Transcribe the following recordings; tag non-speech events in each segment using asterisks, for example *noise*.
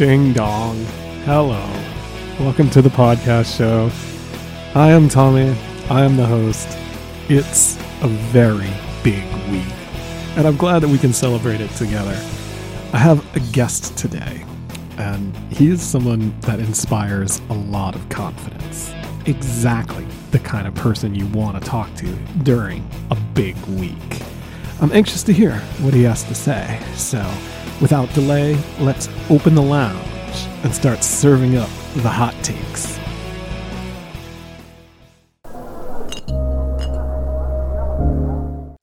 Ding dong. Hello. Welcome to the podcast show. I am Tommy. I am the host. It's a very big week, and I'm glad that we can celebrate it together. I have a guest today, and he is someone that inspires a lot of confidence. Exactly the kind of person you want to talk to during a big week. I'm anxious to hear what he has to say, so without delay, let's open the lounge and start serving up the hot takes.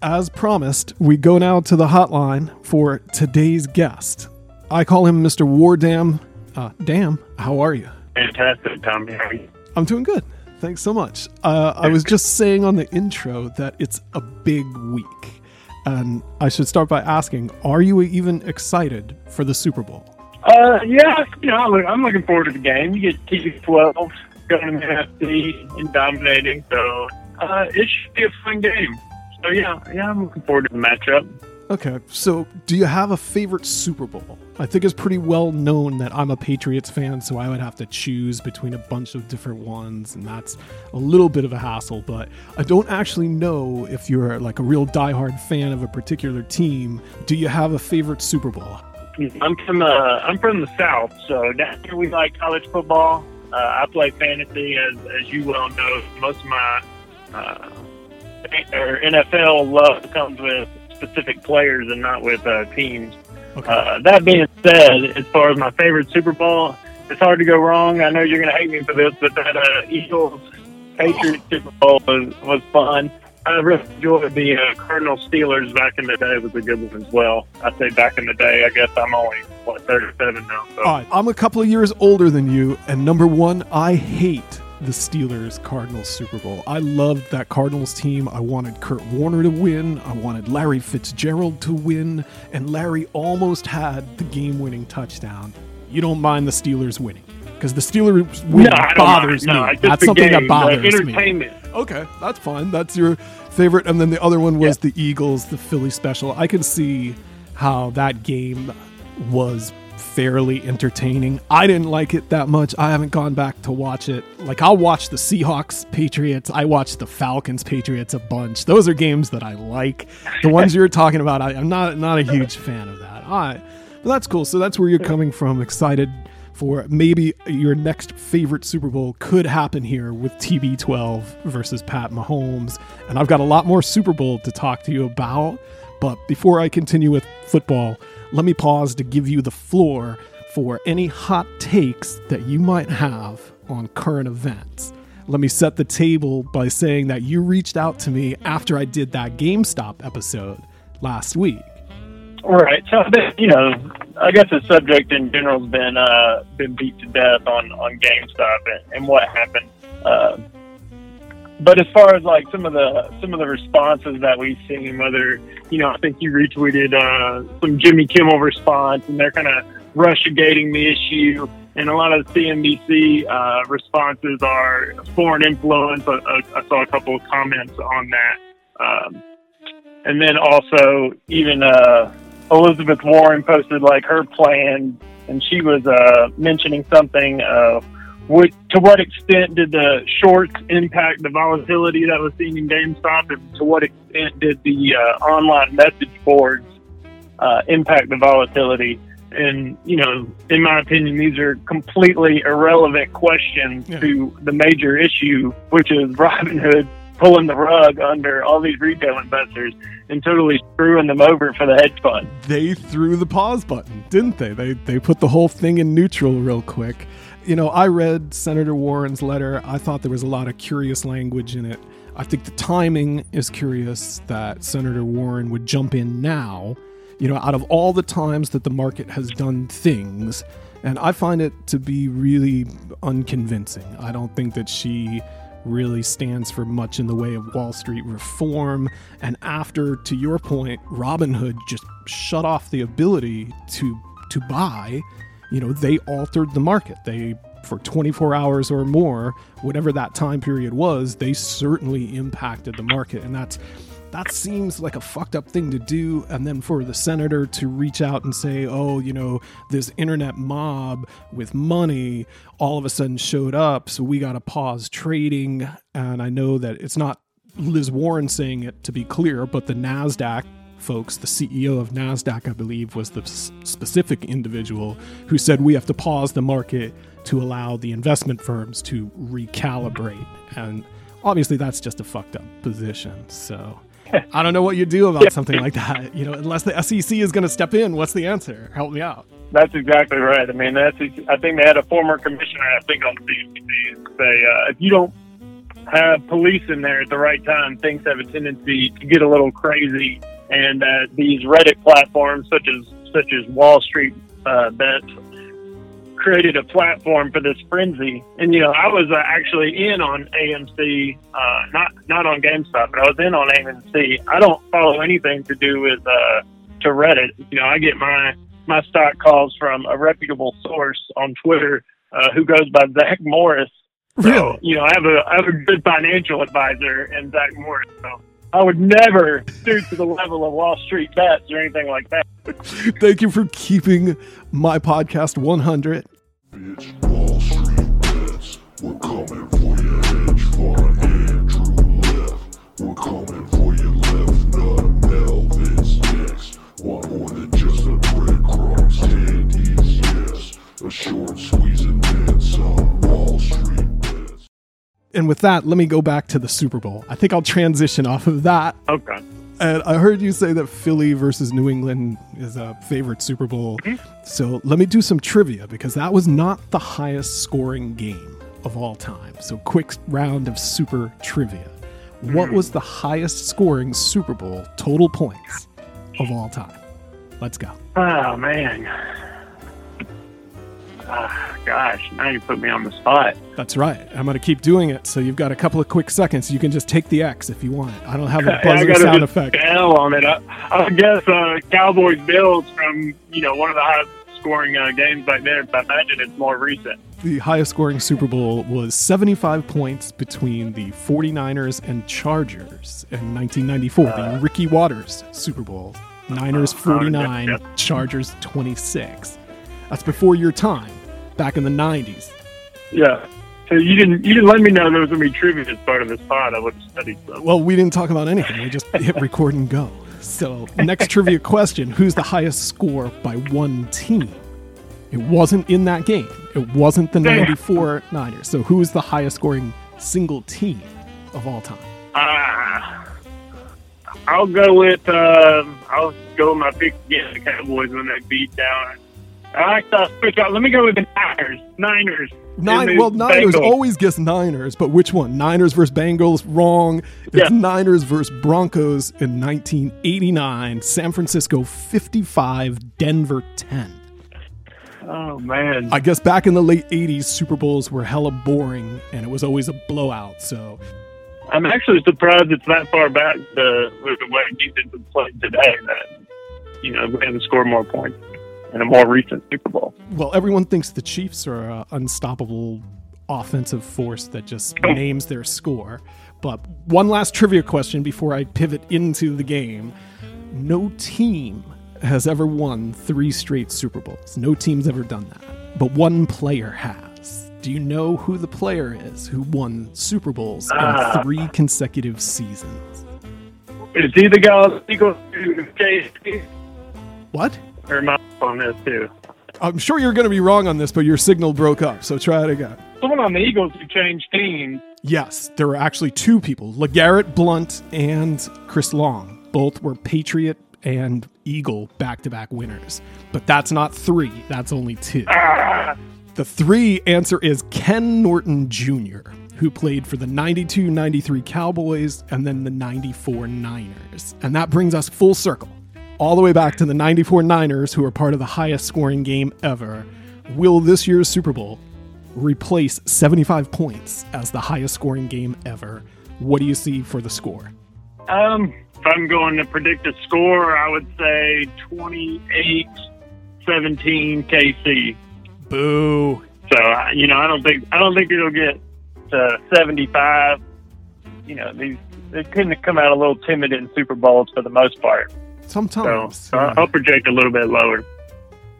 As promised, we go now to the hotline for today's guest. I call him Mr. Wardam. Uh, Dam, how are you? Fantastic, Tommy. How are you? I'm doing good. Thanks so much. Uh, I was just saying on the intro that it's a big week. And I should start by asking Are you even excited for the Super Bowl? Uh, yeah, you know, I'm looking forward to the game. You get TB12 going to NFC and dominating, so uh, it should be a fun game. So yeah, yeah, I'm looking forward to the matchup. Okay, so do you have a favorite Super Bowl? I think it's pretty well known that I'm a Patriots fan, so I would have to choose between a bunch of different ones, and that's a little bit of a hassle. But I don't actually know if you're like a real diehard fan of a particular team. Do you have a favorite Super Bowl? I'm from uh, I'm from the South, so down here we like college football. Uh, I play fantasy, as as you well know. Most of my uh, or NFL love comes with specific players and not with uh, teams. Okay. Uh, that being said, as far as my favorite Super Bowl, it's hard to go wrong. I know you're going to hate me for this, but that uh, Eagles Patriots Super Bowl was, was fun. I really enjoyed the uh, Cardinal Steelers back in the day was a good one as well. I say back in the day. I guess I'm only what 37 now. So. All right, I'm a couple of years older than you, and number one, I hate the Steelers Cardinals Super Bowl. I loved that Cardinals team. I wanted Kurt Warner to win. I wanted Larry Fitzgerald to win, and Larry almost had the game-winning touchdown. You don't mind the Steelers winning because the Steelers win no, bothers. No, me. That's something game, that the bothers me. entertainment. Okay, that's fine. That's your favorite. And then the other one was the Eagles, the Philly special. I can see how that game was fairly entertaining. I didn't like it that much. I haven't gone back to watch it. Like I'll watch the Seahawks Patriots. I watch the Falcons Patriots a bunch. Those are games that I like. The ones you're talking about, I, I'm not not a huge fan of that. All right. Well, that's cool. So that's where you're coming from. Excited for maybe your next favorite Super Bowl could happen here with TB12 versus Pat Mahomes. And I've got a lot more Super Bowl to talk to you about. But before I continue with football, let me pause to give you the floor for any hot takes that you might have on current events. Let me set the table by saying that you reached out to me after I did that GameStop episode last week. Right. So you know, I guess the subject in general has been uh, been beat to death on on GameStop and, and what happened. Uh, but as far as like some of the some of the responses that we've seen, whether you know, I think you retweeted uh, some Jimmy Kimmel response, and they're kind of rushgating the issue. And a lot of the CNBC uh, responses are foreign influence. I, I, I saw a couple of comments on that. Um, and then also even uh, Elizabeth Warren posted like her plan, and she was uh, mentioning something. Uh, what, to what extent did the shorts impact the volatility that was seen in GameStop, and to what extent did the uh, online message boards uh, impact the volatility? And you know, in my opinion, these are completely irrelevant questions Yeah. to the major issue, which is Robinhood pulling the rug under all these retail investors and totally screwing them over for the hedge fund. they threw the pause button, didn't they? They they put the whole thing in neutral real quick. You know, I read Senator Warren's letter. I thought there was a lot of curious language in it. I think the timing is curious that Senator Warren would jump in now. You know, out of all the times that the market has done things, and I find it to be really unconvincing. I don't think that she really stands for much in the way of Wall Street reform. And after, to your point, Robinhood just shut off the ability to to buy, you know, they altered the market. They for 24 hours or more, whatever that time period was, they certainly impacted the market. And that's that seems like a fucked up thing to do. And then for the senator to reach out and say, oh, you know, this internet mob with money all of a sudden showed up, so we got to pause trading. And I know that it's not Liz Warren saying it to be clear, but the NASDAQ folks, the CEO of NASDAQ, I believe, was the s- specific individual who said we have to pause the market to allow the investment firms to recalibrate. And obviously, that's just a fucked up position. So I don't know what you do about something like that. You know, unless the SEC is going to step in, what's the answer? Help me out. That's exactly right. I mean, that's I think they had a former commissioner, I think, on CNBC say uh, if you don't have police in there at the right time, things have a tendency to get a little crazy. And uh, these Reddit platforms, such as such as Wall Street uh, Bets, created a platform for this frenzy. And you know, I was uh, actually in on AMC, uh, not not on GameStop, but I was in on AMC. I don't follow anything to do with uh, to Reddit. You know, I get my my stock calls from a reputable source on Twitter uh, who goes by Zach Morris. Really? So, you know, I have a I have a good financial advisor in Zach Morris. So I would never stoop to the level of Wall Street bets or anything like that. Thank you for keeping my podcast 100. Bitch, And with that, let me go back to the Super Bowl. I think I'll transition off of that. Okay. And I heard you say that Philly versus New England is a favorite Super Bowl. So let me do some trivia because that was not the highest scoring game of all time. So, quick round of super trivia. What was the highest scoring Super Bowl total points of all time? Let's go. Oh man. Ah, gosh, now you put me on the spot. That's right. I'm going to keep doing it. So, you've got a couple of quick seconds. You can just take the X if you want. I don't have a *laughs* buzzer sound effect. bail on it. I, I guess uh, Cowboys Bills from you know one of the highest scoring uh, games back there. But I imagine it's more recent. the highest scoring Super Bowl was 75 points between the 49ers and Chargers in 1994, the Ricky Watters Super Bowl. Niners 49, yeah. Chargers 26. That's before your time, back in the 90s. Yeah. So you didn't you didn't let me know there was gonna be trivia as part of this pod. I would have studied some. Well, we didn't talk about anything. We just hit record and go. So, next trivia question Who's the highest score by one team? It wasn't in that game. It wasn't the Damn. 94 Niners. So, who is the highest scoring single team of all time? Ah, I'll go with um, I'll go with my pick again. The Cowboys when they beat down. I switch out. Let me go with the Niners. Niners. Nine. Well, Niners Bengals. always guess Niners, but which one? Niners versus Bengals? Wrong. It's Yeah. Niners versus Broncos in 1989. San Francisco 55, Denver 10. Oh man. I guess back in the late 80s, Super Bowls were hella boring, and it was always a blowout. So I'm actually surprised it's that far back the, with the way defense played today that you know we haven't scored more points in a more recent Super Bowl. Well, everyone thinks the Chiefs are an unstoppable offensive force that just names their score. But one last trivia question before I pivot into the game. No team has ever won three straight Super Bowls. No team's ever done that. But one player has. Do you know who the player is who won Super Bowls Ah. in three consecutive seasons? Is he the guy Eagles? What? Or am I on this too? I'm sure you're going to be wrong on this, but your signal broke up, so try it again. Someone on the Eagles who changed teams. Yes, there were actually two people, LeGarrette Blunt and Chris Long. Both were Patriot and Eagle back to back winners. But that's not three, that's only two. Ah, The three answer is Ken Norton Jr., who played for the 92 93 Cowboys and then the 94 Niners. And that brings us full circle, all the way back to the 94 Niners, who are part of the highest scoring game ever. Will this year's Super Bowl replace 75 points as the highest scoring game ever? What do you see for the score? um, if I'm going to predict a score, I would say 28 17 KC. Boo. So you know, I don't think I don't think it'll get to 75. You know, these they tend to come out a little timid in Super Bowls for the most part. So, Sometimes. so I'll project a little bit lower.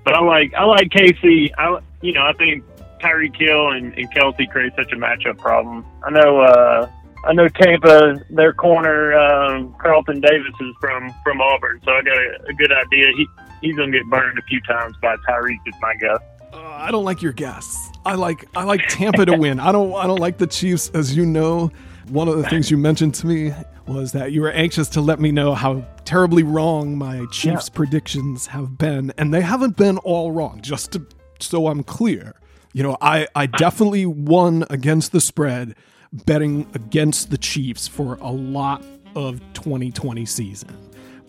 But I like I like KC. I you know I think Tyreek Hill and, and Kelce create such a matchup problem. I know uh, I know Tampa, their corner um, Carlton Davis is from from Auburn, so I got a, a good idea. He he's gonna get burned a few times by Tyreek, is my guess. Uh, I don't like your guess. I like I like Tampa to win. I don't I don't like the Chiefs, as you know. One of the things you mentioned to me was that you were anxious to let me know how terribly wrong my Chiefs predictions have been, and they haven't been all wrong. Just to, so I'm clear, you know, I I definitely won against the spread, betting against the Chiefs for a lot of 2020 season.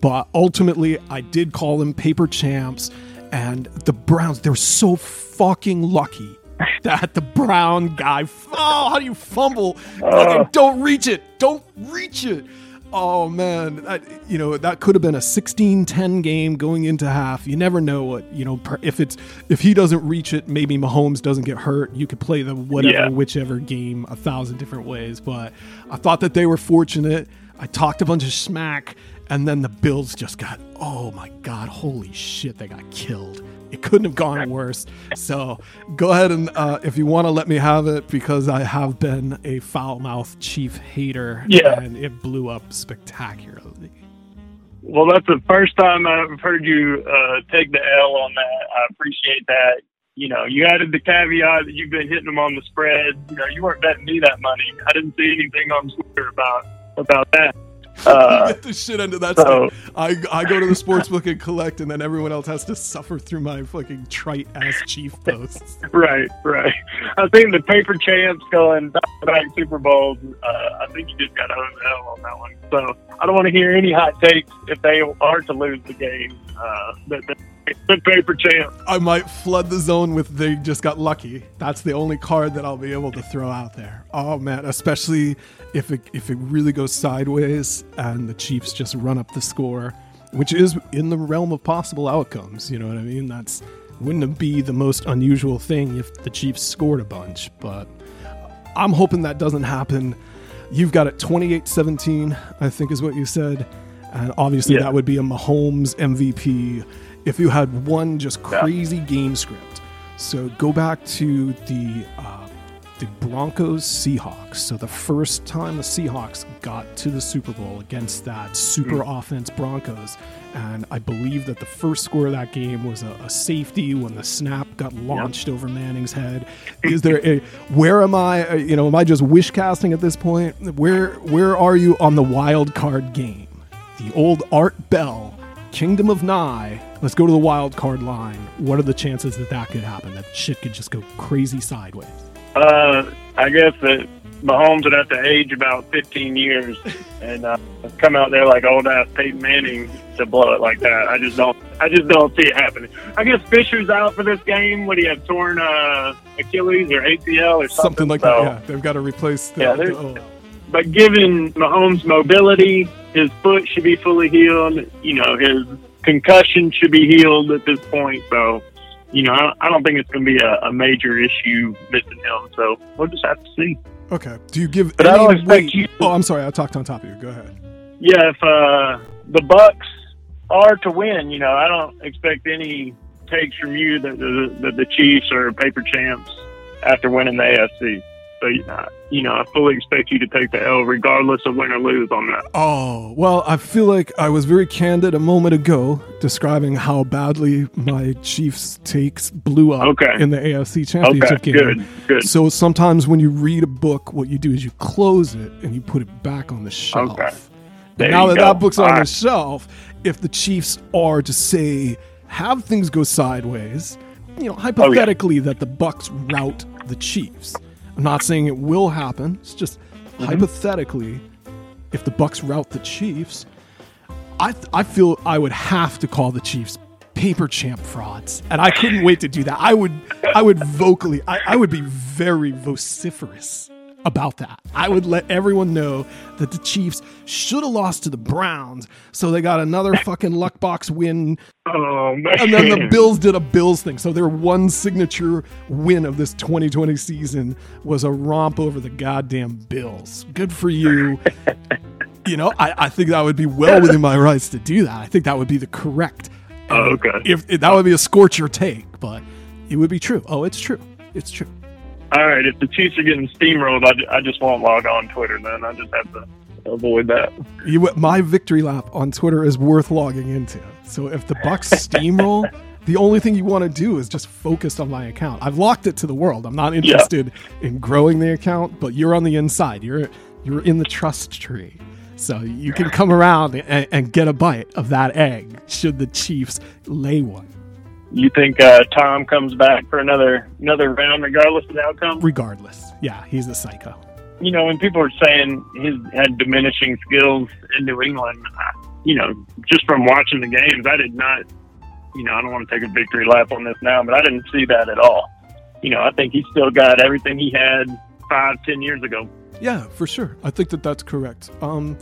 But ultimately, I did call them paper champs. And the Browns, they're so fucking lucky *laughs* that the Brown guy. Oh, how do you fumble? Uh. Fucking don't reach it. Don't reach it. Oh man, that, you know that could have been a 16-10 game going into half. You never know what you know if it's if he doesn't reach it, maybe Mahomes doesn't get hurt. You could play the whatever Yeah. whichever game a thousand different ways. But I thought that they were fortunate. I talked a bunch of smack, and then the Bills just got oh my god, holy shit, they got killed. It couldn't have gone worse. So go ahead and uh, if you want to let me have it, because I have been a foul mouthed chief hater, Yeah. and it blew up spectacularly. Well, that's the first time I've heard you uh, take the L on that. I appreciate that. You know, you added the caveat that you've been hitting them on the spread. You know, you weren't betting me that money. I didn't see anything on Twitter about about that. Uh, *laughs* Get the shit into that so- I, I go to the sports book and collect, and then everyone else has to suffer through my fucking trite ass chief posts. *laughs* right, right. I think the paper champs going back Super Bowls. Uh, I think you just got to own the L on that one. So I don't want to hear any hot takes if they are to lose the game. Uh, paper champs. I might flood the zone with they just got lucky. That's the only card that I'll be able to throw out there. Oh man, especially if it if it really goes sideways and the Chiefs just run up the score, which is in the realm of possible outcomes. You know what I mean? That's wouldn't it be the most unusual thing if the Chiefs scored a bunch, but I'm hoping that doesn't happen. You've got it 28-17, I think is what you said. And obviously Yeah. that would be a Mahomes MVP if you had one just crazy game script. So go back to the uh, the Broncos Seahawks. So the first time the Seahawks got to the Super Bowl against that super offense Broncos, and I believe that the first score of that game was a, a safety when the snap got launched over Manning's head. *laughs* Is there a where am I? uh, You know, am I just wish casting at this point? Where where are you on the wild card game? The old Art Bell. Kingdom of Nye. Let's go to the wild card line. What are the chances that that could happen? That shit could just go crazy sideways. Uh, I guess that Mahomes would have to age about 15 years and uh, come out there like old ass Peyton Manning to blow it like that. I just don't. I just don't see it happening. I guess Fisher's out for this game. Would he have torn uh, Achilles or ACL or something? Something like So- that. Yeah, they've got to replace the. Yeah, the- oh. But given Mahomes' mobility, his foot should be fully healed. You know, his concussion should be healed at this point. So, you know, I, I don't think it's going to be a, a major issue missing him. So we'll just have to see. Okay. Do you give But I don't expect you. Oh, I'm sorry. I talked on top of you. Go ahead. Yeah, if uh, the Bucks are to win, you know, I don't expect any takes from you that the, that the Chiefs are paper champs after winning the AFC. So, uh, you know, I fully expect you to take the L regardless of win or lose on that. Oh, well, I feel like I was very candid a moment ago describing how badly my Chiefs takes blew up Okay. in the AFC Championship Okay, game. good, good. So sometimes when you read a book, what you do is you close it and you put it back on the shelf. Okay. There now that go. that book's on All the shelf, if the Chiefs are to say have things go sideways, you know, oh, hypothetically that the Bucks rout the Chiefs. I'm not saying it will happen. It's just Mm-hmm. hypothetically, if the Bucks rout the Chiefs, I I feel I would have to call the Chiefs paper champ frauds, and I couldn't wait to do that. I would I would vocally I, I would be very vociferous about that. I would let everyone know that the Chiefs should have lost to the Browns, so they got another fucking luck box win *laughs* Oh, man. and then the Bills did a Bills thing. So their one signature win of this 2020 season was a romp over the goddamn Bills. Good for you. you know, I, I think that would be well within my rights to do that. I think that would be the correct. Oh, okay. If, if that would be a scorcher take, but it would be true. Oh, it's true. It's true. All right. If the Chiefs are getting steamrolled, I, I just won't log on Twitter. Then I just have to avoid that. You, my victory lap on Twitter is worth logging into. So if the Bucks *laughs* steamroll, the only thing you want to do is just focus on my account. I've locked it to the world. I'm not interested in growing the account, but you're on the inside. You're you're in the trust tree. So you can come around and, and get a bite of that egg should the Chiefs lay one. You think uh, Tom comes back for another another round, regardless of the outcome? Regardless. Yeah, he's a psycho. You know, when people are saying he's had diminishing skills in New England, I, you know, just from watching the games, I did not. You know, I don't want to take a victory lap on this now, but I didn't see that at all. You know, I think he still got everything he had five, ten years ago. Yeah, for sure. I think that that's correct. Um,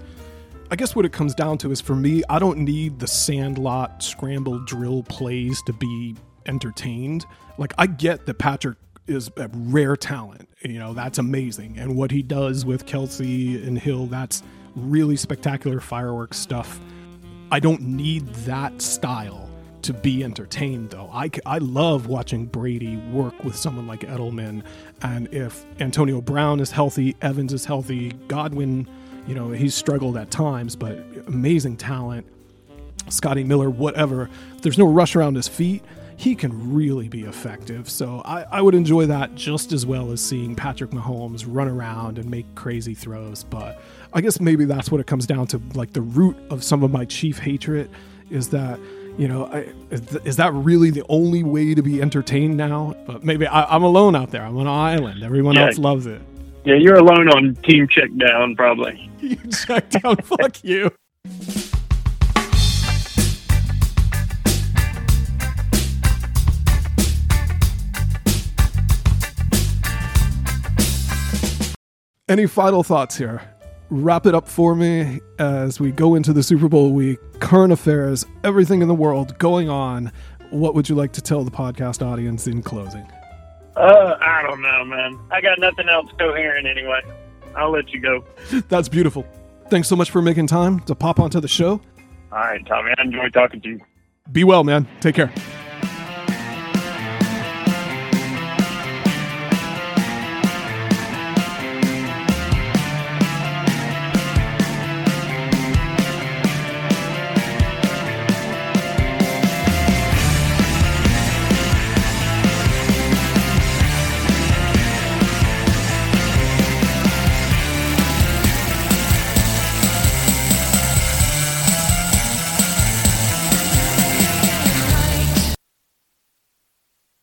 I guess what it comes down to is for me, I don't need the sandlot scramble drill plays to be entertained. Like, I get that Patrick is a rare talent. You know, that's amazing. And what he does with Kelce and Hill, that's really spectacular fireworks stuff. I don't need that style to be entertained, though. I, I love watching Brady work with someone like Edelman. And if Antonio Brown is healthy, Evans is healthy, Godwin, you know, he's struggled at times, but amazing talent. Scotty Miller, whatever. If there's no rush around his feet, he can really be effective. So I, I would enjoy that just as well as seeing Patrick Mahomes run around and make crazy throws. But I guess maybe that's what it comes down to. Like the root of some of my chief hatred is that, you know, I, is, th- is that really the only way to be entertained now? But maybe I, I'm alone out there. I'm on an island. Everyone Yeah. else loves it. Yeah, you're alone on team check down, probably. *laughs* You check down. *laughs* Fuck you. Any final thoughts here? Wrap it up for me as we go into the Super Bowl week, current affairs, everything in the world going on. What would you like to tell the podcast audience in closing? Uh, I don't know, man. I got nothing else coherent anyway. I'll let you go. *laughs* That's beautiful. Thanks so much for making time to pop onto the show. All right, Tommy. I enjoy talking to you. Be well, man. Take care.